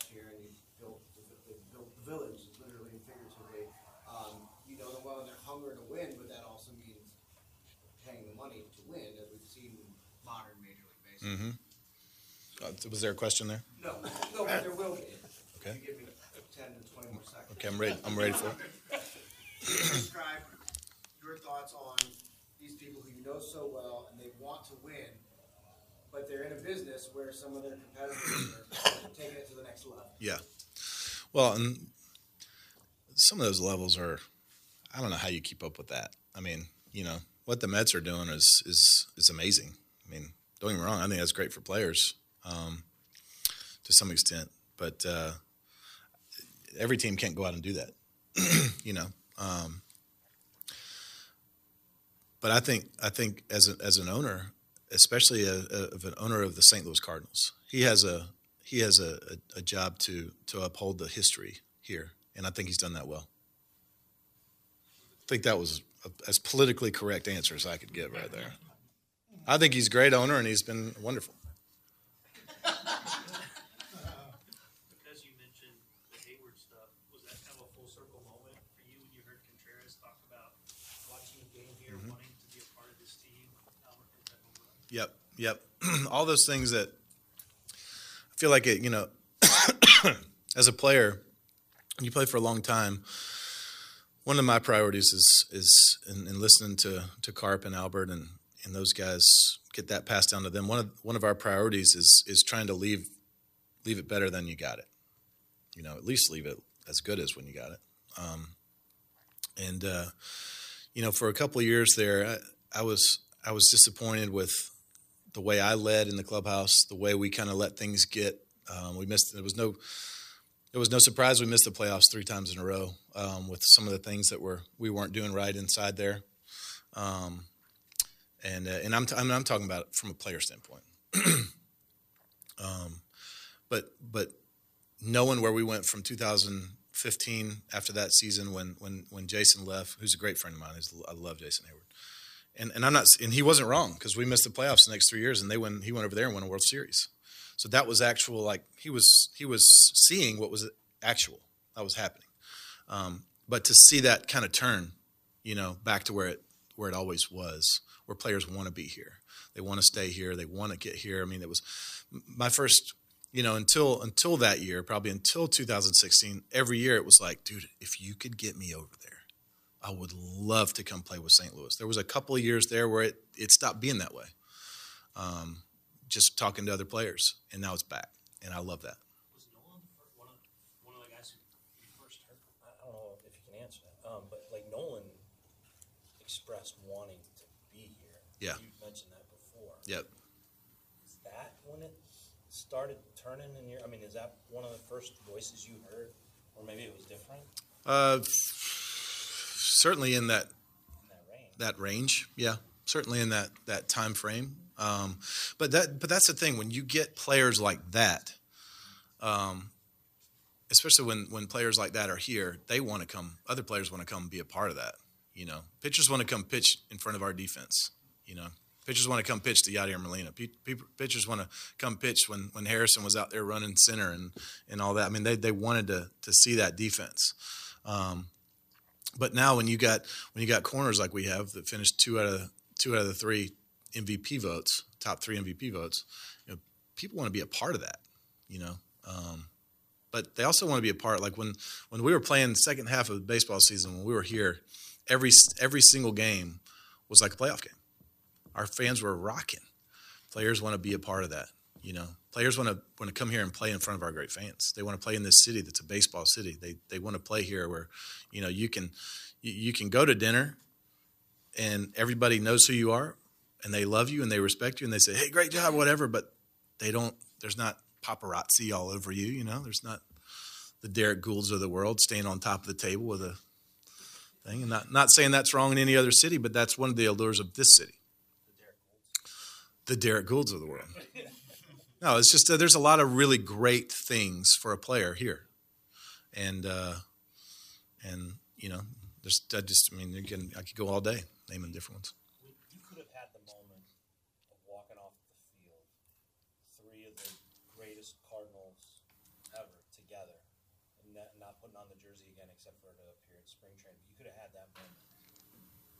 last year and you built, the built the village, literally and figuratively. Um, you know them well and they're hungry to win, but that also means paying the money to win, as we've seen in modern Major League Baseball. Uh, Was there a question there? No, no, but there will be. Okay. If you give me ten to twenty more seconds. Okay, I'm ready, I'm ready for it. Describe your thoughts on these people who you know so well and they want to win, but they're in a business where some of their competitors are taking it to the next level. Yeah. Well, and some of those levels are, I don't know how you keep up with that. I mean, you know, what the Mets are doing is is is amazing. I mean, don't get me wrong. I think that's great for players um, to some extent, but uh, every team can't go out and do that. you know. Um, but I think I think as a, as an owner, especially a, a, of an owner of the St. Louis Cardinals, he has a he has a, a, a job to to uphold the history here, and I think he's done that well. I think that was a, as politically correct answer as I could give right there. I think he's a great owner, and he's been wonderful. Because you mentioned the Heyward stuff, was that kind of a full circle moment for you when you heard Contreras talk about watching a game here, Mm-hmm. wanting to be a part of this team? Albert hit that home run? Yep, yep. All those things that feel like it, you know, as a player, you play for a long time, one of my priorities is is in, in listening to to Carp and Albert and and those guys get that passed down to them. One of one of our priorities is is trying to leave leave it better than you got it. You know, at least leave it as good as when you got it. Um, and uh, you know, for a couple of years there, I, I was I was disappointed with the way I led in the clubhouse, the way we kind of let things get. Um, we missed. There was no. It was no surprise we missed the playoffs three times in a row um, with some of the things that were we weren't doing right inside there. Um, and uh, and I'm, t- I'm I'm talking about it from a player standpoint. um, but but knowing where we went from 2015 after that season when when when Jason left, who's a great friend of mine, I love Jason Heyward and and I'm not and he wasn't wrong because we missed the playoffs the next three years and they went he went over there and won a World Series. So that was actual like he was he was seeing what was actual that was happening. Um, but to see that kind of turn, you know, back to where it where it always was, where players want to be here, they want to stay here, they want to get here. I mean, it was my first, you know, until until that year, probably until 2016. Every year it was like, dude, if you could get me over there, I would love to come play with St. Louis. There was a couple of years there where it, it stopped being that way. Um, just talking to other players, and now it's back, and I love that. Was Nolan one of, one of the guys who you first heard? I I don't know if you can answer that, um, but like Nolan expressed wanting to be here. Yeah. You mentioned that before. Yep. Is that when it started turning in your, I mean, is that one of the first voices you heard? Or maybe it was different Uh, certainly in that that range? that range, yeah, certainly in that that time frame. Um, but that but that's the thing when you get players like that, um, especially when when players like that are here, they want to come. Other players want to come be a part of that. You know, pitchers want to come pitch in front of our defense. You know, pitchers want to come pitch to Yadier Molina. Pe- pitchers want to come pitch when when Harrison was out there running center and and all that. I mean, they they wanted to to see that defense. Um, but now when you got when you got corners like we have that finished two out of two out of the three MVP votes, top three MVP votes, you know, people want to be a part of that, you know. Um, but they also want to be a part. Like when when we were playing the second half of the baseball season, when we were here, every every single game was like a playoff game. Our fans were rocking. Players want to be a part of that, you know. Players want to want to come here and play in front of our great fans. They want to play in this city that's a baseball city. They they want to play here where, you know, you can you, you can go to dinner and everybody knows who you are and they love you and they respect you and they say, "Hey, great job, whatever," but they don't there's not paparazzi all over you, you know. There's not the Derrick Goolds of the world staying on top of the table with a thing. And not not saying that's wrong in any other city, but that's one of the allures of this city. The Derrick Goolds of the world. No, it's just uh, there's a lot of really great things for a player here, and uh, and you know, there's I just I mean, again, I could go all day naming different ones. You could have had the moment of walking off the field, three of the greatest Cardinals ever together, and not, putting on the jersey again, except for to appear spring training. You could have had that moment.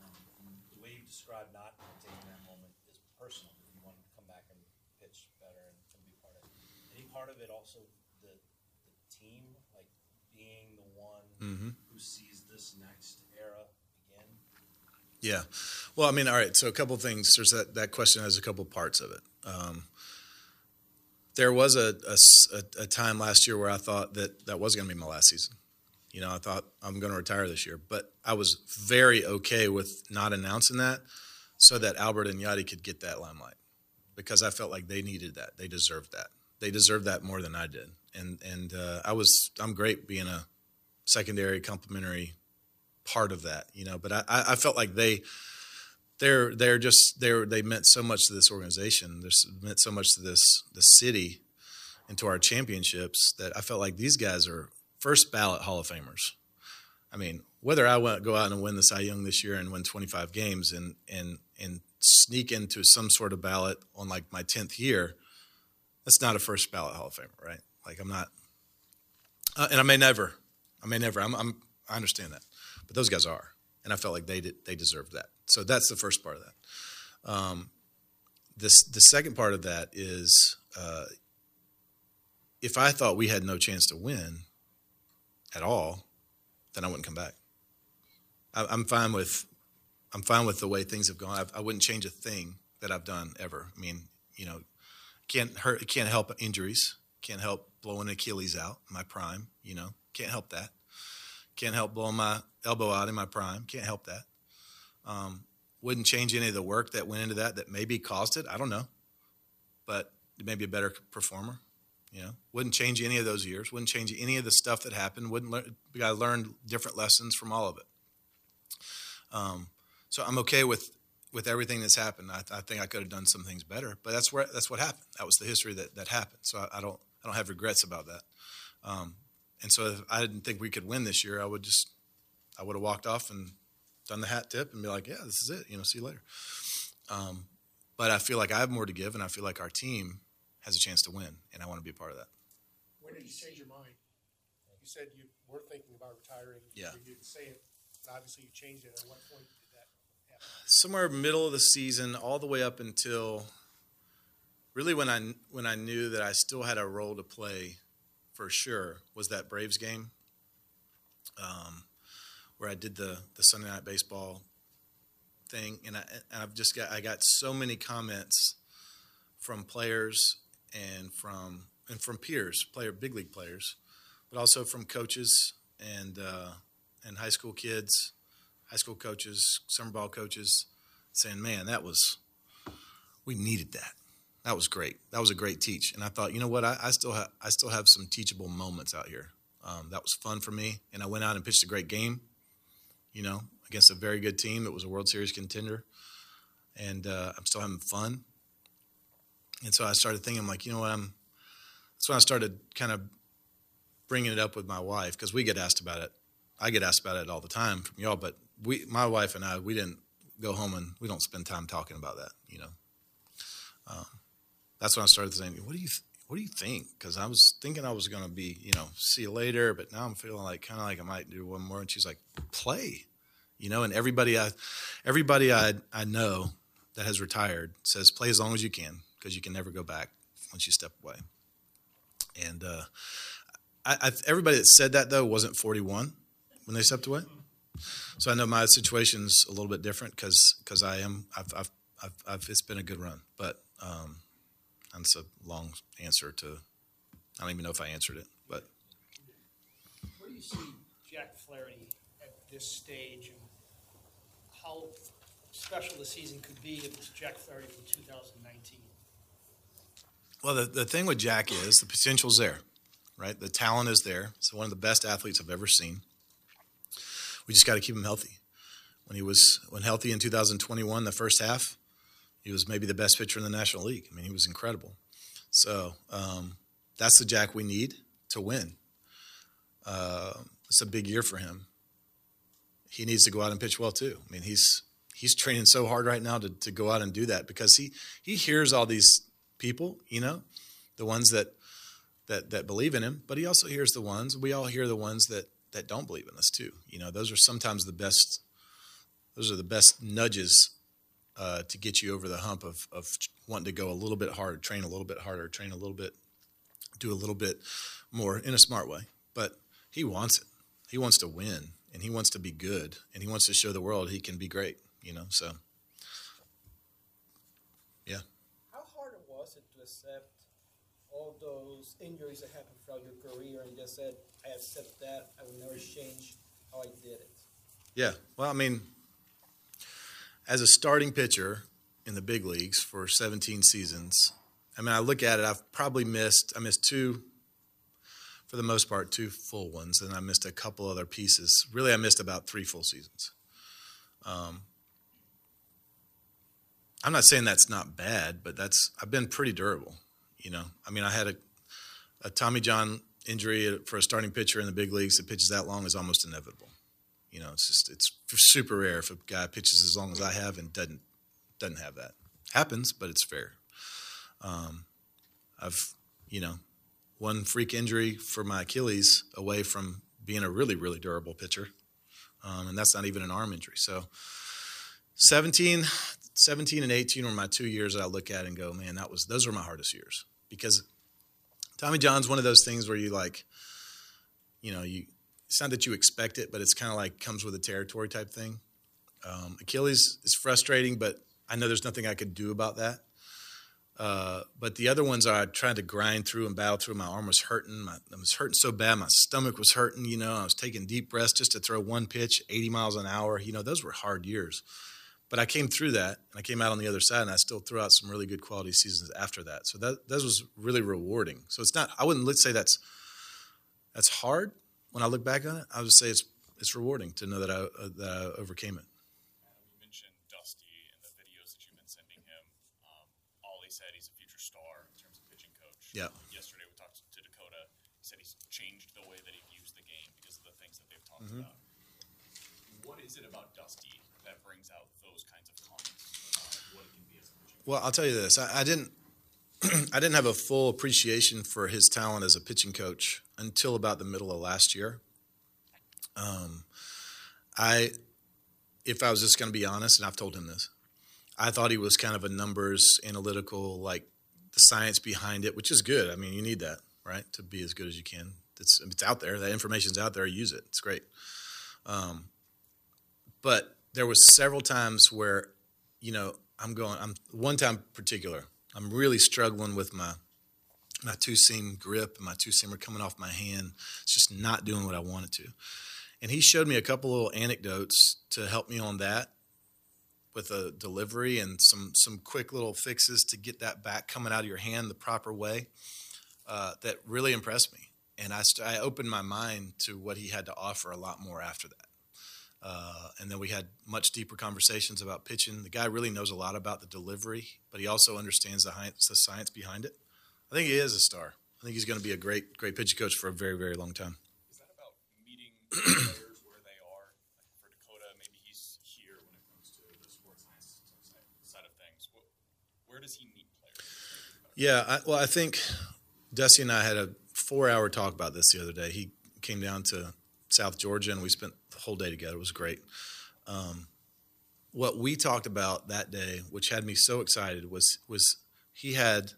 Um, the way you describe not taking that moment is personal. You wanted to come back and pitch better and, and be part of it. Any part of it also the the team, like being the one who sees this next era begin. Yeah. Well, I mean, all right. So a couple things. There's that, that question has a couple parts of it. Um, there was a a time last year where I thought that that was going to be my last season. You know, I thought I'm going to retire this year, but I was very okay with not announcing that so that Albert and Yadi could get that limelight because I felt like they needed that. They deserved that. They deserved that more than I did. And, and, uh, I was, I'm great being a secondary complimentary part of that, you know. But I, I I felt like they, they're they're just they're they meant so much to this organization. They meant so much to this the city, and to our championships that I felt like these guys are first ballot Hall of Famers. I mean, whether I went go out and win the Cy Young this year and win 25 games and and and sneak into some sort of ballot on like my 10th year, that's not a first ballot Hall of Famer, right? Like I'm not, uh, and I may never, I may never. I'm, I'm I understand that but those guys are, and I felt like they did, they deserved that. So that's the first part of that. Um, this the second part of that is uh, if I thought we had no chance to win at all, then I wouldn't come back. I, I'm fine with I'm fine with the way things have gone. I, I wouldn't change a thing that I've done ever. I mean, you know, can't hurt, can't help injuries, can't help blowing Achilles out my prime. You know, can't help that. Can't help blowing my elbow out in my prime. Can't help that. Um, wouldn't change any of the work that went into that that maybe caused it. I don't know, but maybe a better performer. You know, wouldn't change any of those years. Wouldn't change any of the stuff that happened. Wouldn't learn. I learned different lessons from all of it. Um, so I'm okay with with everything that's happened. I, I think I could have done some things better, but that's where that's what happened. That was the history that that happened. So I, I don't I don't have regrets about that. Um, and so if I didn't think we could win this year, I would just I would have walked off and done the hat tip and be like, yeah, this is it. You know, see you later. Um, but I feel like I have more to give, and I feel like our team has a chance to win, and I want to be a part of that. When did you change your mind? You said you were thinking about retiring. Yeah. You didn't say it, but obviously you changed it. At what point did that happen? Somewhere middle of the season, all the way up until really when I when I knew that I still had a role to play for sure was that Braves game, um, where I did the the Sunday night baseball thing, and, I, I've just got I got so many comments from players and from and from peers, player big league players, but also from coaches and uh, and high school kids high school coaches, summer ball coaches, saying, "Man, that was we needed that. That was great. That was a great teach." And I thought, you know what? I, I still have I still have some teachable moments out here. Um, that was fun for me, and I went out and pitched a great game. You know, against a very good team. It was a World Series contender, and uh, I'm still having fun. And so I started thinking, like, you know what? I'm. That's when I started kind of bringing it up with my wife because we get asked about it. I get asked about it all the time from y'all, but we, my wife and I, we didn't go home and we don't spend time talking about that. You know, um, that's when I started saying, "What do you, th- what do you think?" Because I was thinking I was going to be, you know, see you later, but now I'm feeling like kind of like I might do one more. And she's like, "Play," you know. And everybody I, everybody I I know that has retired says, "Play as long as you can because you can never go back once you step away." And uh, I, I, everybody that said that though wasn't 41 when they stepped away. So I know my situation's a little bit different because because I am I've, I've I've I've it's been a good run, but um, that's a long answer to. I don't even know if I answered it, but Where do you see Jack Flaherty at this stage and how special the season could be if it's Jack Flaherty from two thousand nineteen? well, the the thing with Jack is the potential's there, right? The talent is there. He's one of the best athletes I've ever seen. We just got to keep him healthy. When he was when healthy in 2021, the first half, he was maybe the best pitcher in the National League. I mean, he was incredible. So um, that's the Jack we need to win. Uh, it's a big year for him. He needs to go out and pitch well too. I mean, he's he's training so hard right now to, to go out and do that because he he hears all these people, you know, the ones that that that believe in him, but he also hears the ones we all hear the ones that that don't believe in us too. You know, those are sometimes the best. Those are the best nudges uh, to get you over the hump of of wanting to go a little bit harder, train a little bit harder, train a little bit, do a little bit more in a smart way. But he wants it. He wants to win, and he wants to be good, and he wants to show the world he can be great. You know, so yeah. How hard it was it to accept all those injuries that happened throughout your career and just said, I accept that, I will never change how I did it? Yeah. Well, I mean, as a starting pitcher in the big leagues for 17 seasons, I mean, I look at it, I've probably missed, I missed two, for the most part, two full ones, and I missed a couple other pieces. Really, I missed about three full seasons. Um, I'm not saying that's not bad, but that's, I've been pretty durable. You know, I mean, I had a, a Tommy John injury for a starting pitcher in the big leagues that pitches that long is almost inevitable. You know, it's just it's super rare if a guy pitches as long as I have and doesn't doesn't have that. Happens, but it's fair. Um, I've you know one freak injury for my Achilles away from being a really really durable pitcher, um, and that's not even an arm injury. So 17, 17 and 18 were my two years that I look at and go, man, that was those were my hardest years because Tommy John's one of those things where you like, you know, you it's not that you expect it, but it's kind of like comes with a territory type thing. Um, Achilles is frustrating, but I know there's nothing I could do about that. Uh, but the other ones I tried to grind through and battle through. My arm was hurting. My, I was hurting so bad. My stomach was hurting. You know, I was taking deep breaths just to throw one pitch, 80 miles an hour. You know, those were hard years. But I came through that, and I came out on the other side, and I still threw out some really good quality seasons after that. So that that was really rewarding. So it's not. I wouldn't let's say that's that's hard. When I look back on it, I would say it's it's rewarding to know that I uh, that I overcame it. Adam, you mentioned Dusty in the videos that you've been sending him. Um, Ollie said he's a future star in terms of pitching coach. Yeah. Yesterday we talked to Dakota. He said he's changed the way that he views the game because of the things that they've talked about. What is it about Dusty that brings out those kinds of comments about what he can be as a pitching Well, I'll tell you this: I, I didn't, I didn't have a full appreciation for his talent as a pitching coach until about the middle of last year. Um, I, if I was just going to be honest, and I've told him this, I thought he was kind of a numbers analytical, like the science behind it, which is good. I mean, you need that, right, to be as good as you can. It's it's out there. That information's out there. Use it. It's great. Um, but there was several times where, you know, I'm going. I'm one time particular. I'm really struggling with my my two seam grip and my two seamer coming off my hand. It's just not doing what I want it to. And he showed me a couple little anecdotes to help me on that with a delivery and some some quick little fixes to get that back coming out of your hand the proper way. Uh, that really impressed me, and I, st- I opened my mind to what he had to offer a lot more after that. Uh, and then we had much deeper conversations about pitching. The guy really knows a lot about the delivery, but he also understands the, hi- the science behind it. I think he is a star. I think he's going to be a great, great pitching coach for a very, very long time. Is that about meeting players where they are? Like for Dakota, maybe he's here when it comes to the sports science side of things. What, where does he meet players? Yeah, I, well, I think Dusty and I had a four-hour talk about this the other day. He came down to South Georgia, and we spent whole day together. It was great. Um, what we talked about that day, which had me so excited, was was he had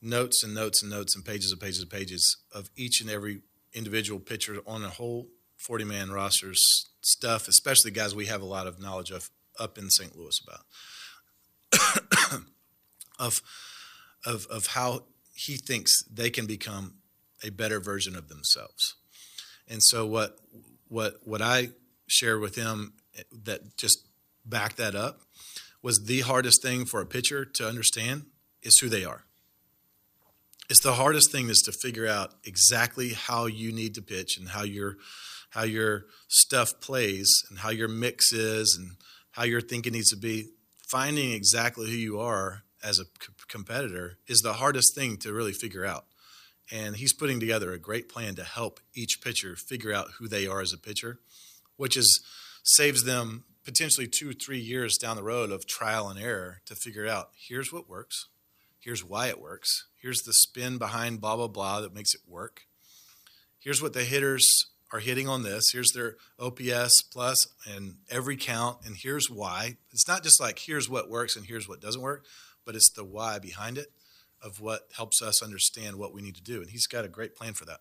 notes and notes and notes and pages and pages and pages of each and every individual pitcher on a whole 40 man roster's stuff, especially guys we have a lot of knowledge of up in St. Louis about. of of of how he thinks they can become a better version of themselves. And so what what what I shared with him eh, that just backed that up was the hardest thing for a pitcher to understand is who they are. It's the hardest thing is to figure out exactly how you need to pitch and how your how your stuff plays and how your mix is and how your thinking needs to be. Finding exactly who you are as a competitor is the hardest thing to really figure out. And he's putting together a great plan to help each pitcher figure out who they are as a pitcher, which is saves them potentially two, three years down the road of trial and error to figure out here's what works, here's why it works, here's the spin behind blah blah blah that makes it work. Here's what the hitters are hitting on this. Here's their OPS plus and every count, and here's why. It's not just like here's what works and here's what doesn't work, but it's the why behind it of what helps us understand what we need to do. And he's got a great plan for that.